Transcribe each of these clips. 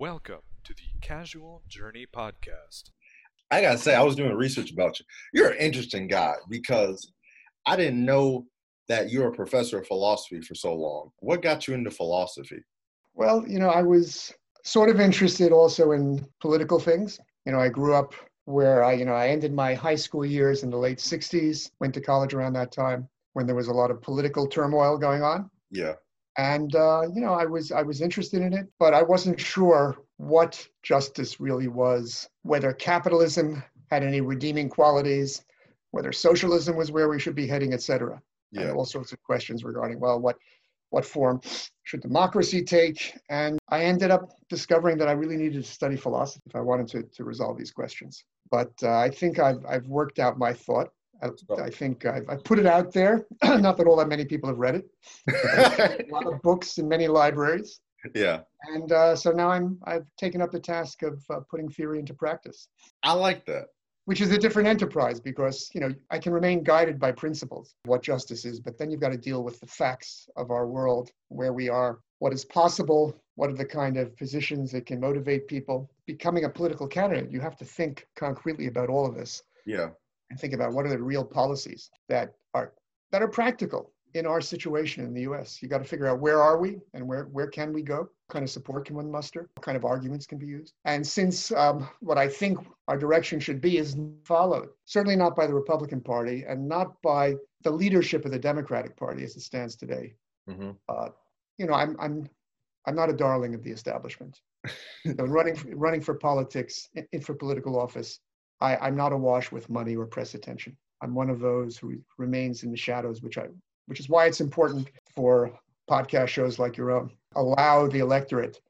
Welcome to the Casual Journey Podcast. I gotta say, I was doing research about you. You're an interesting guy because I didn't know that you're a professor of philosophy for so long. What got you into philosophy? Well, you know, I was sort of interested also in political things. You know, I grew up where I, you know, I ended my high school years in the late 60s, went to college around that time when there was a lot of political turmoil going on. Yeah. And uh, you know, I was I was interested in it, but I wasn't sure what justice really was, whether capitalism had any redeeming qualities, whether socialism was where we should be heading, etc. Yeah. And all sorts of questions regarding, well, what what form should democracy take? And I ended up discovering that I really needed to study philosophy if I wanted to, to resolve these questions. But uh, I think I've, I've worked out my thought. I, I think I've, I've put it out there. Not that all that many people have read it. a lot of books in many libraries. yeah. And uh, so now I'm, I've taken up the task of uh, putting theory into practice, I like that. which is a different enterprise because, you know, I can remain guided by principles, what justice is, but then you've got to deal with the facts of our world, where we are, what is possible, what are the kind of positions that can motivate people. Becoming a political candidate, you have to think concretely about all of this Yeah. And think about what are the real policies that are that are practical in our situation in the US. You got to figure out where are we and where where can we go? What kind of support can one muster? What kind of arguments can be used? And since um, what I think our direction should be is followed, certainly not by the Republican Party and not by the leadership of the Democratic Party as it stands today. hmm Uh, you know, I'm I'm I'm not a darling of the establishment. so running running for politics, in, in for political office, I, I'm not awash with money or press attention. I'm one of those who remains in the shadows, which I which is why it's important for podcast shows like your own. Allow the electorate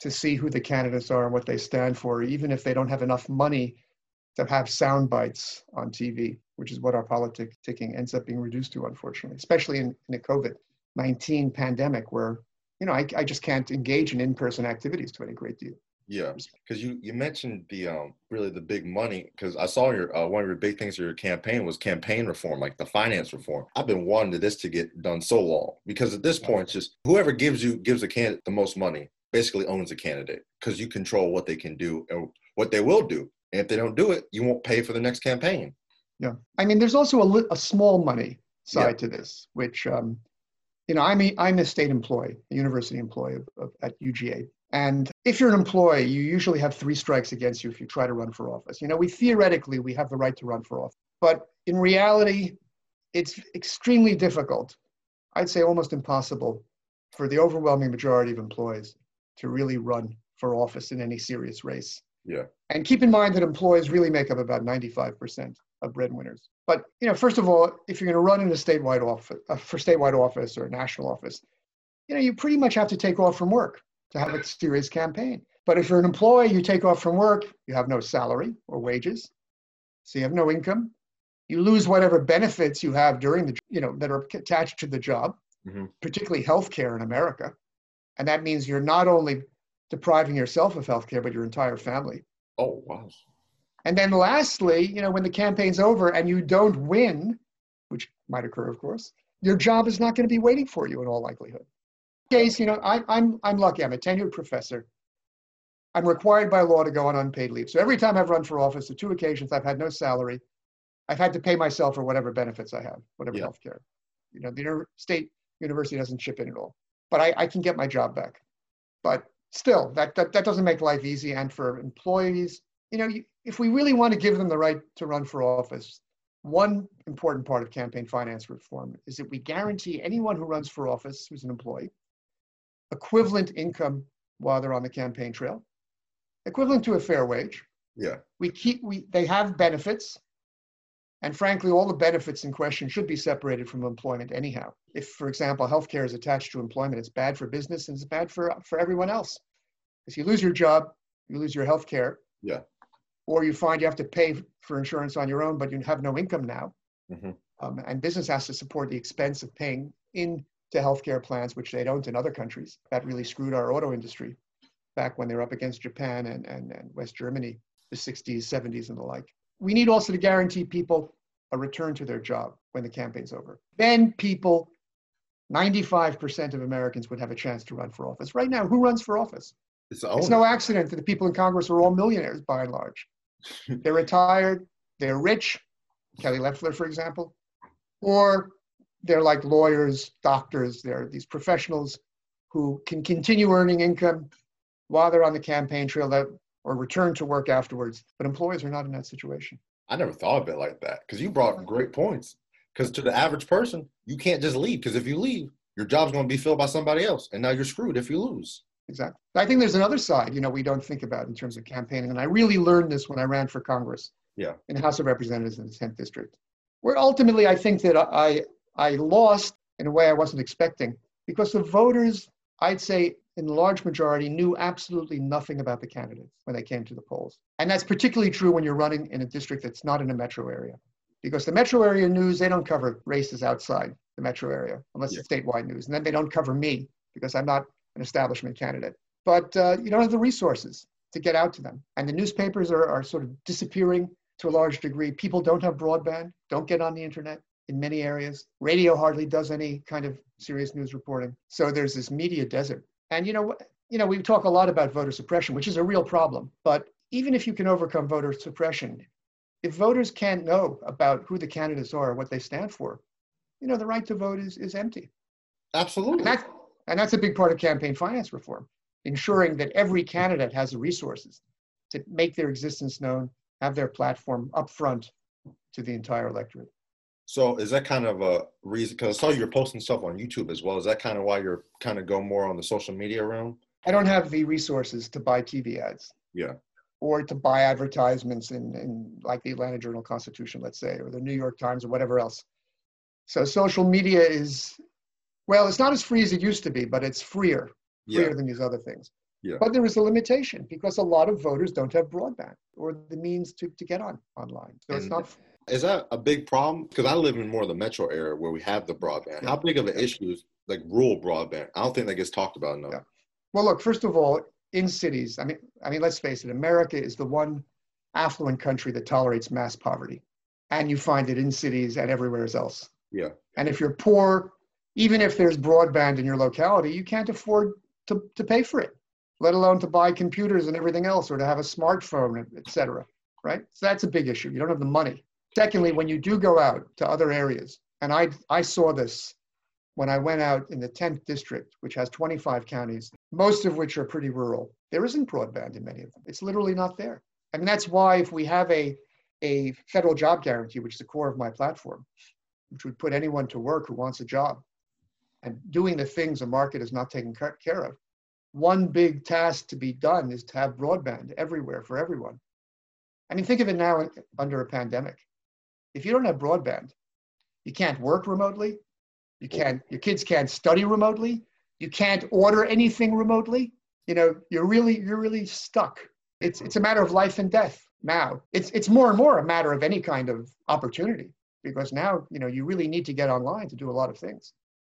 to see who the candidates are and what they stand for, even if they don't have enough money to have sound bites on TV, which is what our politicking ends up being reduced to, unfortunately, especially in, in a COVID 19 pandemic where you know I, I just can't engage in in-person activities to any great deal Yeah. Because you you mentioned the um really the big money because I saw your uh, one of your big things for your campaign was campaign reform, like the finance reform. I've been wanting this to get done so long because at this point, just whoever gives you gives a candidate the most money basically owns a candidate because you control what they can do and what they will do. And if they don't do it, you won't pay for the next campaign. yeah i mean there's also a, li- a small money side Yeah. to this which um, you know i'm a, I'm a state employee a university employee of, of, at uga and if you're an employee you usually have three strikes against you if you try to run for office you know we theoretically we have the right to run for office but in reality it's extremely difficult i'd say almost impossible for the overwhelming majority of employees to really run for office in any serious race Yeah. and keep in mind that employees really make up about 95% of breadwinners. But you know, first of all, if you're going to run in a statewide office uh, for statewide office or a national office, you know, you pretty much have to take off from work to have a serious campaign. But if you're an employee, you take off from work, you have no salary or wages, so you have no income. You lose whatever benefits you have during the, you know, that are attached to the job, Mhm. particularly healthcare in America. And that means you're not only depriving yourself of healthcare, but your entire family. Oh wow. And then lastly, you know, when the campaign's over and you don't win, which might occur, of course, your job is not going to be waiting for you in all likelihood. Case, you know, I, I'm I'm lucky. I'm a tenured professor. I'm required by law to go on unpaid leave. So every time I've run for office, the two occasions I've had no salary, I've had to pay myself for whatever benefits I have, whatever Yeah. health care. You know, the state university doesn't chip in at all. But I, I can get my job back. But still, that, that, that doesn't make life easy. And for employees, you know, you- if we really want to give them the right to run for office, one important part of campaign finance reform is that we guarantee anyone who runs for office who's an employee equivalent income while they're on the campaign trail, equivalent to a fair wage. Yeah. We keep we they have benefits, and frankly, all the benefits in question should be separated from employment anyhow. If, for example, healthcare is attached to employment, it's bad for business and it's bad for for everyone else. If you lose your job, you lose your healthcare. Yeah. Or you find you have to pay for insurance on your own, but you have no income now. Mhm. Um, and business has to support the expense of paying into healthcare plans, which they don't in other countries. That really screwed our auto industry back when they were up against Japan and, and, and West Germany, the 60s, 70s, and the like. We need also to guarantee people a return to their job when the campaign's over. Then people, 95% of Americans would have a chance to run for office. Right now, who runs for office? It's, It's no accident that the people in Congress are all millionaires by and large. they're retired, they're rich, Kelly Loeffler, for example, or they're like lawyers, doctors, they're these professionals who can continue earning income while they're on the campaign trail that, or return to work afterwards. But employees are not in that situation. I never thought of it like that because you brought mm-hmm. great points. Because to the average person, you can't just leave. Because if you leave, your job's going to be filled by somebody else, and now you're screwed if you lose. Exactly. I think there's another side, you know, we don't think about in terms of campaigning. And I really learned this when I ran for Congress. Yeah. In the House of Representatives in the 10th district, where ultimately I think that I I lost in a way I wasn't expecting because the voters, I'd say in large majority, knew absolutely nothing about the candidates when they came to the polls. And that's particularly true when you're running in a district that's not in a metro area. Because the metro area news, they don't cover races outside the metro area unless it's statewide news. And then they don't cover me because I'm not an establishment candidate. But uh, you don't have the resources to get out to them. And the newspapers are, are sort of disappearing to a large degree. People don't have broadband, don't get on the internet in many areas. Radio hardly does any kind of serious news reporting. So there's this media desert. And you know, you know, we talk a lot about voter suppression, which is a real problem. But even if you can overcome voter suppression, if voters can't know about who the candidates are, what they stand for, you know, the right to vote is, is empty. Absolutely. And, that, and that's a big part of campaign finance reform, ensuring that every candidate has the resources to make their existence known, have their platform up front to the entire electorate. So is that kind of a reason? Because I saw you're posting stuff on YouTube as well. Is that kind of why you're kind of go more on the social media realm? I don't have the resources to buy TV ads. Yeah. Or to buy advertisements in, in like the Atlanta Journal Constitution, let's say, or the New York Times or whatever else. So social media is, well, it's not as free as it used to be, but it's freer, freer Yeah. than these other things. Yeah. But there is a limitation because a lot of voters don't have broadband or the means to, to get on online. So it's not Is that a big problem? Because I live in more of the metro area where we have the broadband. How big of an issue is like rural broadband? I don't think that gets talked about enough. Yeah. Well, look, first of all, in cities, I mean, I mean, let's face it, America is the one affluent country that tolerates mass poverty. And you find it in cities and everywhere else. Yeah. And if you're poor, even if there's broadband in your locality, you can't afford to, to pay for it, let alone to buy computers and everything else or to have a smartphone, et cetera. Right? So that's a big issue. You don't have the money. Secondly, when you do go out to other areas, and I, I saw this when I went out in the 10th district, which has 25 counties, most of which are pretty rural, there isn't broadband in many of them. It's literally not there. And that's why if we have a, a federal job guarantee, which is the core of my platform, which would put anyone to work who wants a job and doing the things the market is not taking care of, one big task to be done is to have broadband everywhere for everyone. I mean, think of it now under a pandemic. If you don't have broadband, you can't work remotely, you mm-hmm. can't, your kids can't study remotely. You can't order anything remotely. You know, you're really, you're really stuck. It's, it's a matter of life and death now. It's, it's more and more a matter of any kind of opportunity because now, you know, you really need to get online to do a lot of things.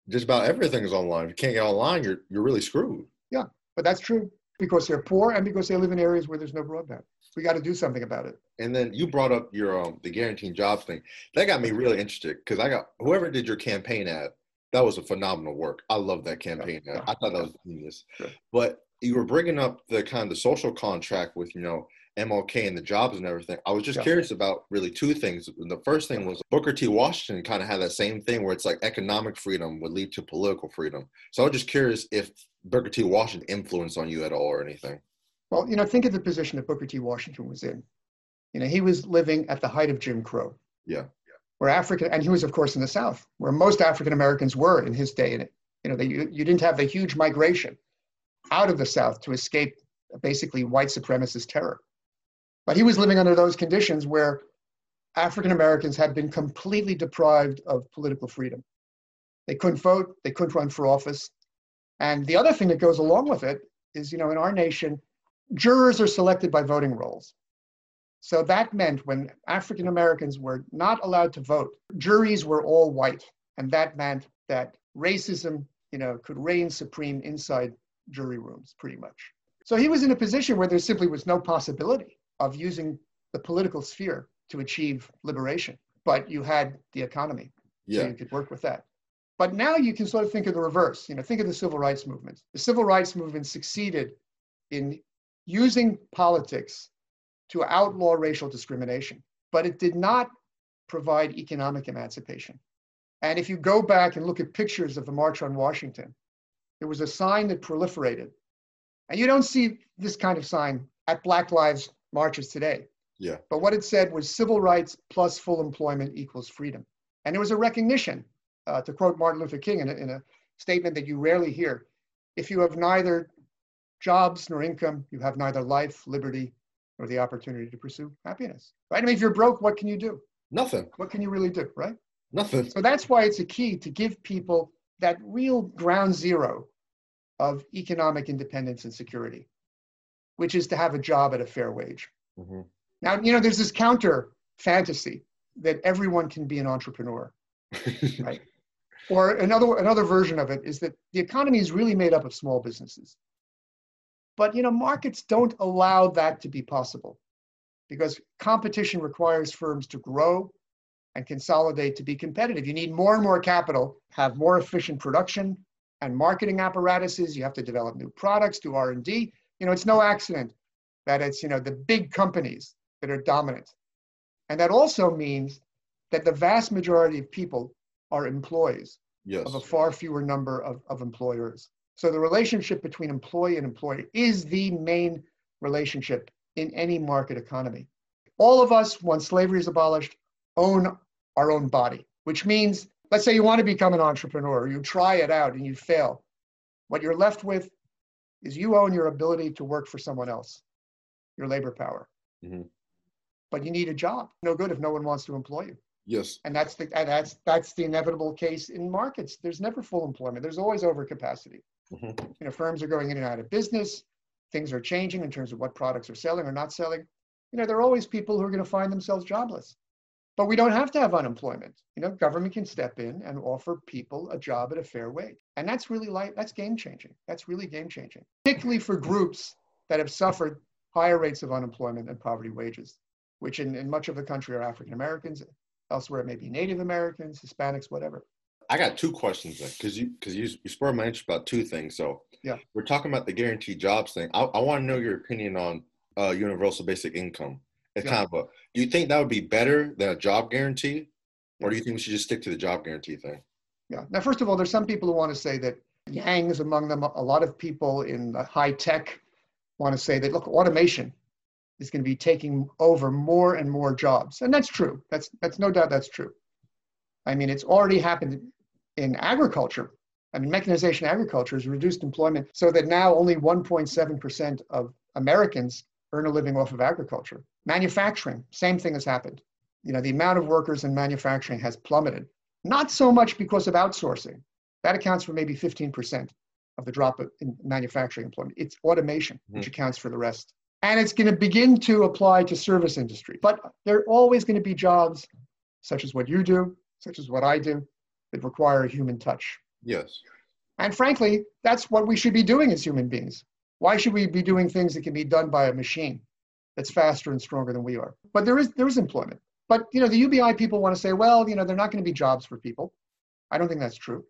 Just about everything is online. If you can't get online, you're you're really screwed. Yeah, but that's true because they're poor and because they live in areas where there's no broadband. We got to do something about it. And then you brought up your um the guaranteed jobs thing. That got me really interested because I got whoever did your campaign ad, that was a phenomenal work. I love that campaign Yeah, ad. I thought that was genius. Sure. But you were bringing up the kind of social contract with you know MLK and the jobs and everything. I was just Yeah. curious about really two things. The first thing was Booker T. Washington kind of had that same thing where it's like economic freedom would lead to political freedom. So I was just curious if Booker T. Washington influenced on you at all or anything. Well, you know, think of the position that Booker T. Washington was in. You know, he was living at the height of Jim Crow. Yeah. Where African, and he was, of course, in the South, where most African Americans were in his day. And you know, they, you, you didn't have the huge migration out of the South to escape basically white supremacist terror. But he was living under those conditions where African Americans had been completely deprived of political freedom. They couldn't vote, they couldn't run for office. And the other thing that goes along with it is, you know, in our nation, jurors are selected by voting rolls. So that meant when African Americans were not allowed to vote, juries were all white. And that meant that racism, you know, could reign supreme inside jury rooms pretty much. So he was in a position where there simply was no possibility of using the political sphere to achieve liberation. But you had the economy, so you could work with that. But now you can sort of think of the reverse. You know, think of the civil rights movement. The civil rights movement succeeded in using politics to outlaw racial discrimination, but it did not provide economic emancipation. And if you go back and look at pictures of the March on Washington, there was a sign that proliferated. And you don't see this kind of sign at Black Lives marches today. Yeah. But what it said was civil rights plus full employment equals freedom. And it was a recognition, uh, to quote Martin Luther King in a, in a statement that you rarely hear if you have neither jobs nor income, you have neither life, liberty, nor the opportunity to pursue happiness. Right? I mean, if you're broke, what can you do? Nothing. What can you really do? Right? Nothing. So that's why it's a key to give people that real ground zero of economic independence and security, which is to have a job at a fair wage. hmm Now, you know, there's this counter fantasy that everyone can be an entrepreneur. Right. Or another another version of it is that the economy is really made up of small businesses. But you know, markets don't allow that to be possible because competition requires firms to grow and consolidate to be competitive. You need more and more capital, have more efficient production and marketing apparatuses. You have to develop new products, do R&D. You know, it's no accident that it's, you know, the big companies that are dominant. And that also means that the vast majority of people are employees yes. of a far fewer number of, of employers. So the relationship between employee and employer is the main relationship in any market economy. All of us, once slavery is abolished, own our own body, which means, let's say you want to become an entrepreneur, you try it out and you fail. What you're left with is you own your ability to work for someone else, your labor power. Mhm. But you need a job. No good if no one wants to employ you Yes. and that's the and that's that's the inevitable case in markets there's never full employment there's always overcapacity Mhm. you know firms are going in and out of business things are changing in terms of what products are selling or not selling you know there are always people who are going to find themselves jobless but we don't have to have unemployment you know government can step in and offer people a job at a fair wage and that's really like that's game changing that's really game changing particularly for groups that have suffered higher rates of unemployment and poverty wages which in, in much of the country are african americans elsewhere it may be Native Americans, Hispanics, whatever. I got two questions because you because you you spurred my interest about two things. So Yeah. we're talking about the guaranteed jobs thing. I, I want to know your opinion on uh, universal basic income. It's Yeah. kind of a. Do you think that would be better than a job guarantee, or do you think we should just stick to the job guarantee thing? Yeah. Now, first of all, there's some people who want to say that Yang is among them. A lot of people in the high tech want to say that look, automation is going to be taking over more and more jobs, and that's true. That's that's no doubt that's true. I mean, it's already happened in agriculture. I mean, mechanization agriculture has reduced employment so that now only 1.7% of Americans earn a living off of agriculture. Manufacturing, same thing has happened. You know, the amount of workers in manufacturing has plummeted. Not so much because of outsourcing. That accounts for maybe 15% of the drop in manufacturing employment. It's automation, which hmm. accounts for the rest. And it's going to begin to apply to service industry. But there are always going to be jobs, such as what you do, such as what I do, that require a human touch. Yes. And frankly, that's what we should be doing as human beings. Why should we be doing things that can be done by a machine that's faster and stronger than we are? But there is there is employment. But you know, the UBI people want to say, well, you know, they're not going to be jobs for people. I don't think that's true.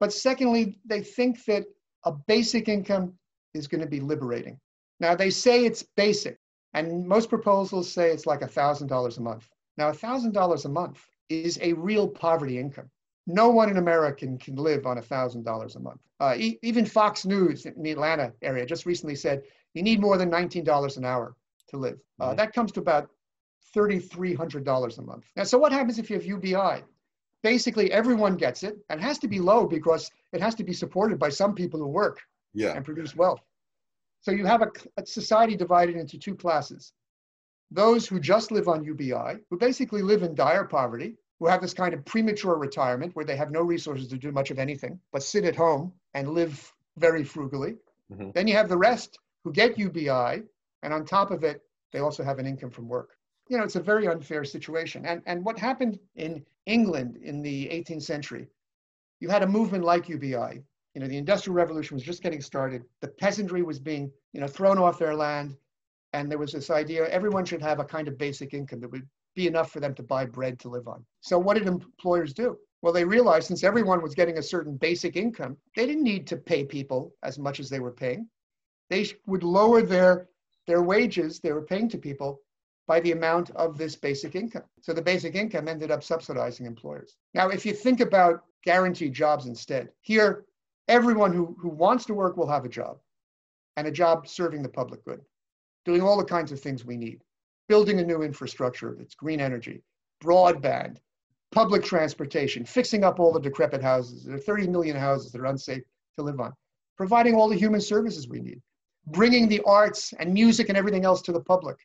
But secondly, they think that a basic income is going to be liberating. Now they say it's basic, and most proposals say it's like $1,000 a month. Now, $1,000 a month is a real poverty income. No one in America can, can live on $1,000 a month. Uh, e- even Fox News in the Atlanta area just recently said you need more than $19 an hour to live. Uh, Mhm. That comes to about $3,300 a month. Now, so what happens if you have UBI? Basically, everyone gets it, and it has to be low because it has to be supported by some people who work Yeah. and produce wealth. So you have a, a society divided into two classes. Those who just live on UBI, who basically live in dire poverty, who have this kind of premature retirement where they have no resources to do much of anything, but sit at home and live very frugally. Mhm. Then you have the rest who get UBI, and on top of it, they also have an income from work. You know, it's a very unfair situation. And, and what happened in England in the 18th century, you had a movement like UBI. You know, the Industrial Revolution was just getting started. The peasantry was being, you know, thrown off their land. And there was this idea everyone should have a kind of basic income that would be enough for them to buy bread to live on. So what did employers do? Well, they realized since everyone was getting a certain basic income, they didn't need to pay people as much as they were paying. they would lower their, their wages they were paying to people by the amount of this basic income. So the basic income ended up subsidizing employers. Now, if you think about guaranteed jobs instead, here, everyone who, who wants to work will have a job and a job serving the public good, doing all the kinds of things we need, building a new infrastructure that's green energy, broadband, public transportation, fixing up all the decrepit houses. There are 30 million houses that are unsafe to live on, providing all the human services we need, bringing the arts and music and everything else to the public.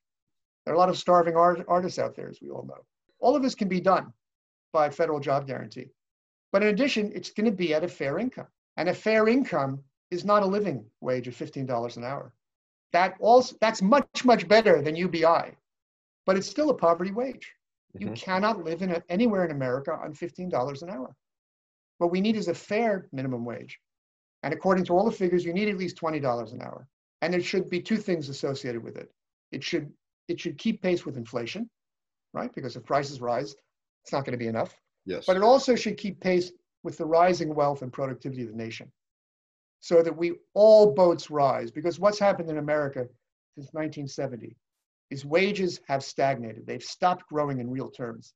There are a lot of starving art, artists out there, as we all know. All of this can be done by federal job guarantee. But in addition, it's going to be at a fair income. And a fair income is not a living wage of $15 an hour. That also that's much, much better than UBI, but it's still a poverty wage. You Mhm. cannot live in a, anywhere in America on $15 an hour. What we need is a fair minimum wage. And according to all the figures, you need at least $20 an hour. And there should be two things associated with it. It should, it should keep pace with inflation, right? Because if prices rise, it's not going to be enough. Yes. But it also should keep pace with the rising wealth and productivity of the nation so that we all boats rise. Because what's happened in America since 1970 is wages have stagnated. They've stopped growing in real terms.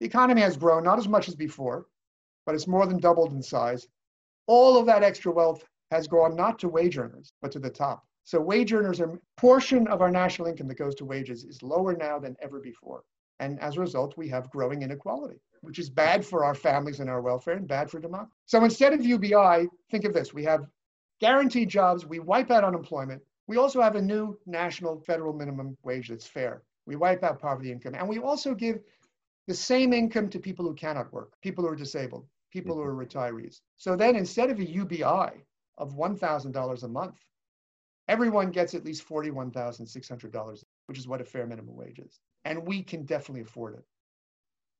The economy has grown, not as much as before, but it's more than doubled in size. All of that extra wealth has gone not to wage earners, but to the top. So wage earners are portion of our national income that goes to wages is lower now than ever before. And as a result, we have growing inequality, which is bad for our families and our welfare and bad for democracy. So instead of UBI, think of this we have guaranteed jobs, we wipe out unemployment. We also have a new national federal minimum wage that's fair. We wipe out poverty income. And we also give the same income to people who cannot work, people who are disabled, people who are retirees. So then instead of a UBI of $1,000 a month, everyone gets at least $41,600, which is what a fair minimum wage is. And we can definitely afford it.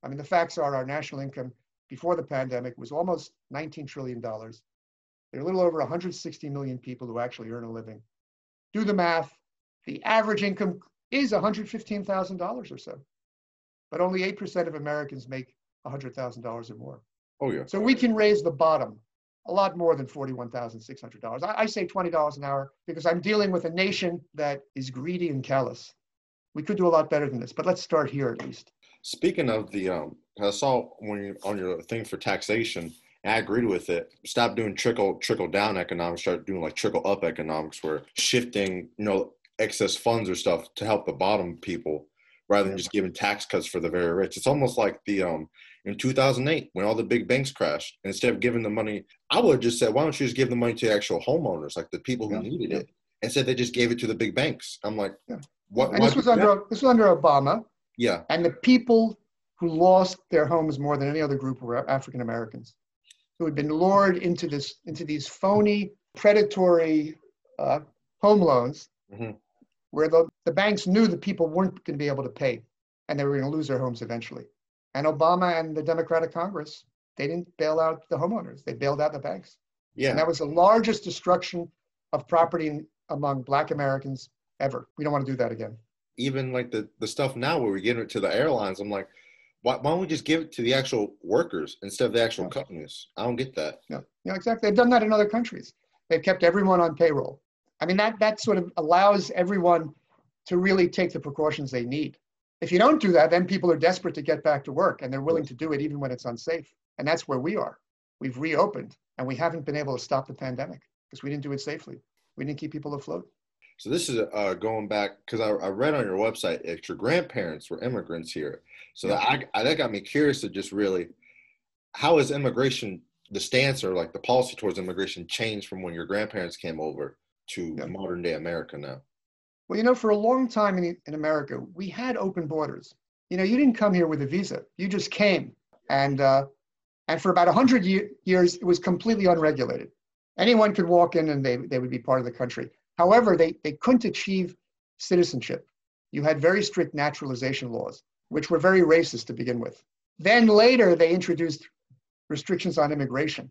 I mean, the facts are our national income before the pandemic was almost $19 trillion. There are a little over 160 million people who actually earn a living. Do the math. The average income is $115,000 or so, but only 8% of Americans make $100,000 or more. oh yeah. So we can raise the bottom a lot more than $41,600. I, I say $20 an hour because I'm dealing with a nation that is greedy and callous. We could do a lot better than this, but let's start here at least. Speaking of the, um, I saw when you on your thing for taxation, I agreed with it. Stop doing trickle trickle down economics. Start doing like trickle up economics, where shifting you know excess funds or stuff to help the bottom people, rather than just giving tax cuts for the very rich. It's almost like the um in 2008 when all the big banks crashed. Instead of giving the money, I would have just said, why don't you just give the money to the actual homeowners, like the people who Yeah, needed it? Instead, they just gave it to the big banks. I'm like, Yeah. what? And this was do that? under this was under Obama, yeah, and the people who lost their homes more than any other group were African Americans, who had been lured into this into these phony, predatory uh, home loans, Mhm. where the, the banks knew the people weren't going to be able to pay, and they were going to lose their homes eventually. And Obama and the Democratic Congress, they didn't bail out the homeowners; they bailed out the banks. yeah. And that was the largest destruction of property among Black Americans ever. We don't want to do that again. even like the the stuff now where we're give it to the airlines, I'm like, why, why don't we just give it to the actual workers instead of the actual companies? I don't get that. Yeah, yeah, exactly. They've done that in other countries. They've kept everyone on payroll. I mean, that that sort of allows everyone to really take the precautions they need. If you don't do that, then people are desperate to get back to work, and they're willing to do it even when it's unsafe. And that's where we are. We've reopened, and we haven't been able to stop the pandemic because we didn't do it safely. We didn't keep people afloat. So this is uh, going back because I, I read on your website that your grandparents were immigrants here. So that I, I that got me curious to just really, how is immigration the stance or like the policy towards immigration changed from when your grandparents came over to Yeah. modern day America now? Well, you know, for a long time in, in America, we had open borders. You know, you didn't come here with a visa; you just came, and uh, and for about hundred ye- years, it was completely unregulated. Anyone could walk in, and they they would be part of the country. However, they they couldn't achieve citizenship. You had very strict naturalization laws, which were very racist to begin with. Then later, they introduced restrictions on immigration,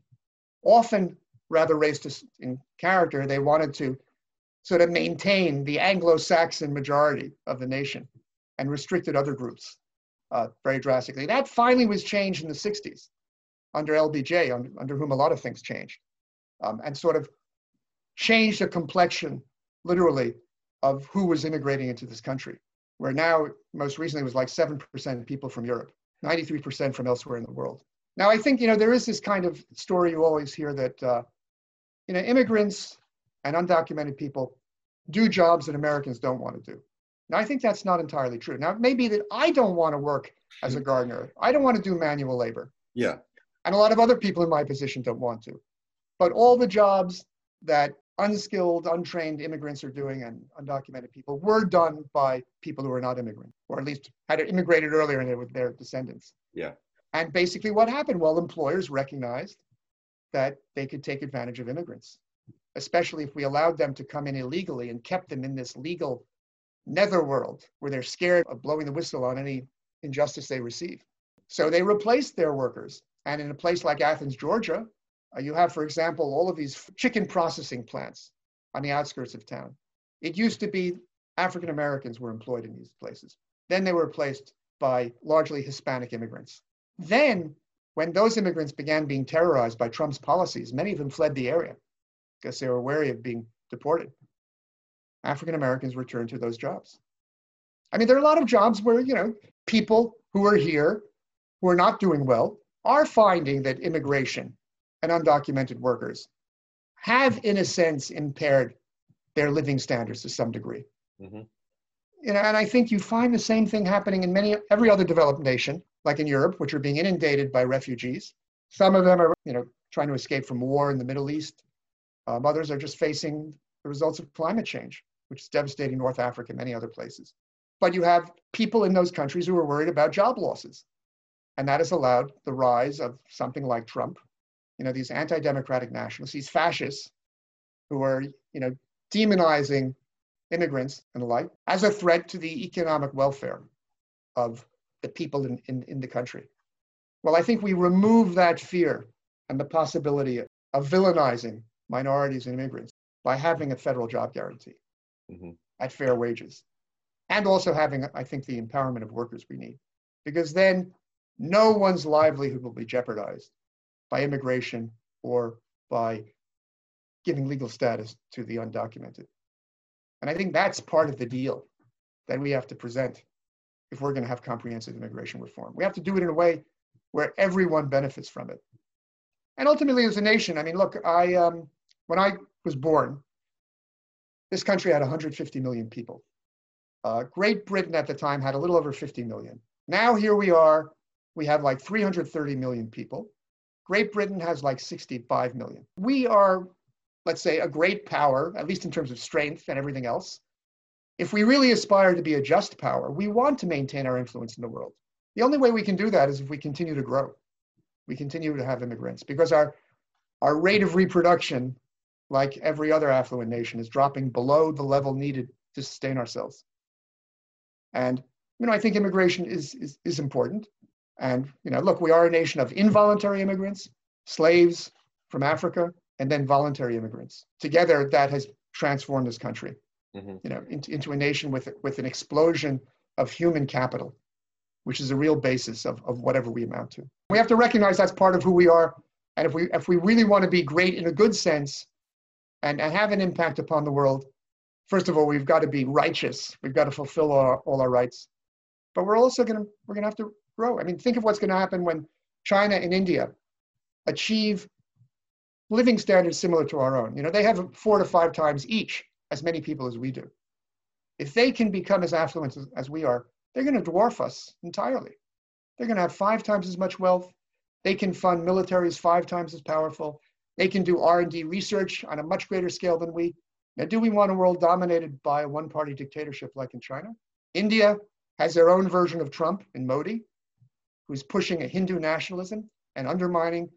often rather racist in character. They wanted to sort of maintain the Anglo-Saxon majority of the nation and restricted other groups uh, very drastically. That finally was changed in the 60s under LBJ, under, under whom a lot of things changed, um, and sort of changed the complexion literally, of who was immigrating into this country, where now, most recently, it was like 7% people from Europe, 93% from elsewhere in the world. Now, I think, you know, there is this kind of story you always hear that, uh, you know, immigrants and undocumented people do jobs that Americans don't want to do. Now, I think that's not entirely true. Now, it may be that I don't want to work as a gardener. I don't want to do manual labor. Yeah. And a lot of other people in my position don't want to. But all the jobs that unskilled, untrained immigrants are doing and undocumented people were done by people who are not immigrants, or at least had immigrated earlier and they were their descendants. Yeah. And basically, what happened? Well, employers recognized that they could take advantage of immigrants, especially if we allowed them to come in illegally and kept them in this legal netherworld where they're scared of blowing the whistle on any injustice they receive. So they replaced their workers. And in a place like Athens, Georgia, uh, you have, for example, all of these chicken processing plants on the outskirts of town. It used to be African Americans were employed in these places. Then they were replaced by largely Hispanic immigrants. Then, when those immigrants began being terrorized by Trump's policies, many of them fled the area because they were wary of being deported. African Americans returned to those jobs. I mean, there are a lot of jobs where, you know, people who are here, who are not doing well, are finding that immigration and undocumented workers have, in a sense, impaired their living standards to some degree. Mm-hmm. You know, and I think you find the same thing happening in many every other developed nation, like in Europe, which are being inundated by refugees. Some of them are, you know, trying to escape from war in the Middle East. Um, others are just facing the results of climate change, which is devastating North Africa and many other places. But you have people in those countries who are worried about job losses. And that has allowed the rise of something like Trump, you know, these anti-democratic nationalists, these fascists who are, you know, demonizing immigrants and the like as a threat to the economic welfare of the people in, in, in the country. Well, I think we remove that fear and the possibility of villainizing minorities and immigrants by having a federal job guarantee mm-hmm. at fair wages and also having, I think, the empowerment of workers we need. Because then no one's livelihood will be jeopardized by immigration or by giving legal status to the undocumented. And I think that's part of the deal that we have to present if we're going to have comprehensive immigration reform. We have to do it in a way where everyone benefits from it. And ultimately, as a nation, I mean, look, I um, when I was born, this country had 150 million people. Uh, Great Britain at the time had a little over 50 million. Now here we are, we have like 330 million people. Great Britain has like 65 million. We are, let's say, a great power, at least in terms of strength and everything else. If we really aspire to be a just power, we want to maintain our influence in the world. The only way we can do that is if we continue to grow. We continue to have immigrants because our, our rate of reproduction, like every other affluent nation, is dropping below the level needed to sustain ourselves. And you know, I think immigration is, is, is important. And you know, look, we are a nation of involuntary immigrants, slaves from Africa, and then voluntary immigrants. Together, that has transformed this country, mm-hmm. you know, into, into a nation with with an explosion of human capital, which is a real basis of, of whatever we amount to. We have to recognize that's part of who we are. And if we if we really want to be great in a good sense and, and have an impact upon the world, first of all, we've got to be righteous. We've got to fulfill all our, all our rights. But we're also going to we're going to have to grow. I mean, think of what's going to happen when China and India achieve living standards similar to our own. You know, they have four to five times each as many people as we do. If they can become as affluent as, as we are, they're going to dwarf us entirely. They're going to have five times as much wealth. They can fund militaries five times as powerful. They can do R&D research on a much greater scale than we. Now, do we want a world dominated by a one-party dictatorship like in China? India has their own version of Trump in Modi, who's pushing a Hindu nationalism and undermining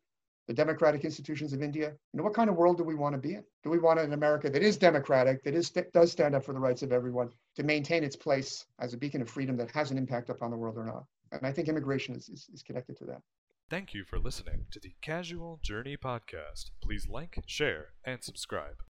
the democratic institutions of India. You know, what kind of world do we want to be in? Do we want an America that is democratic, that is does stand up for the rights of everyone, to maintain its place as a beacon of freedom that has an impact upon the world or not? And I think immigration is, is, is connected to that. Thank you for listening to the Casual Journey Podcast. Please like, share, and subscribe.